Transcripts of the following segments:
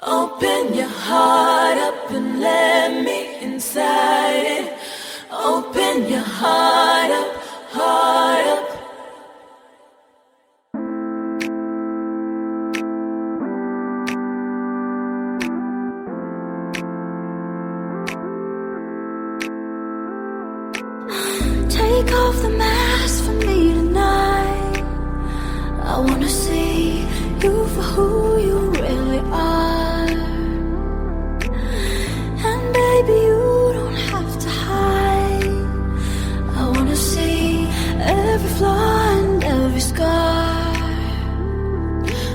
Open your heart up and let me inside it. Open your heart up, heart up. Take off the mask for me tonight. I wanna see you for who you really are.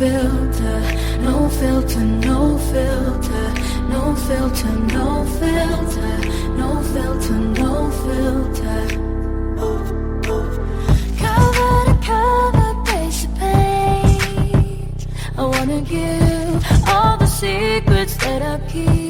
filter, no filter, no filter, no filter, no filter, no filter, no filter. Cover to cover, page to page. I wanna give all the secrets that I keep.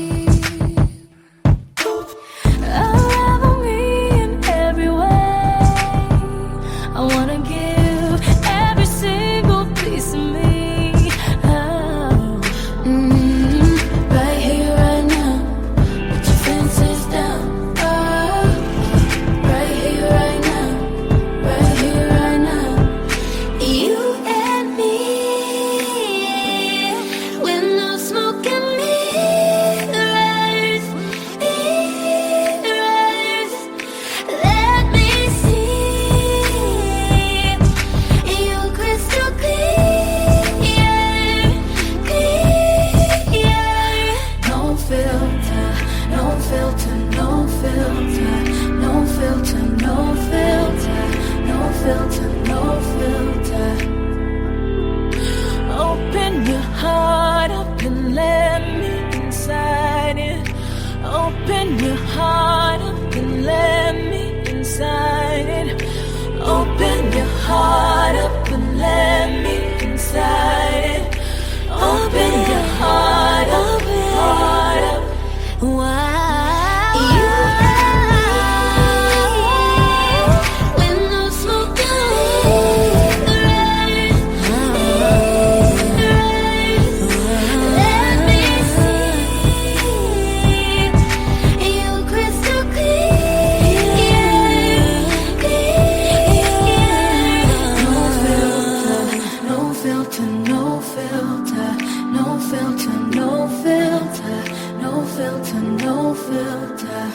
filter, no filter.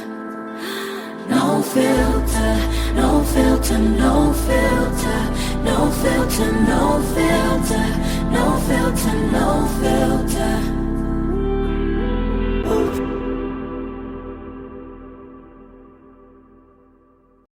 No filter, no filter, no filter, no filter, no filter, no filter, no filter. No filter.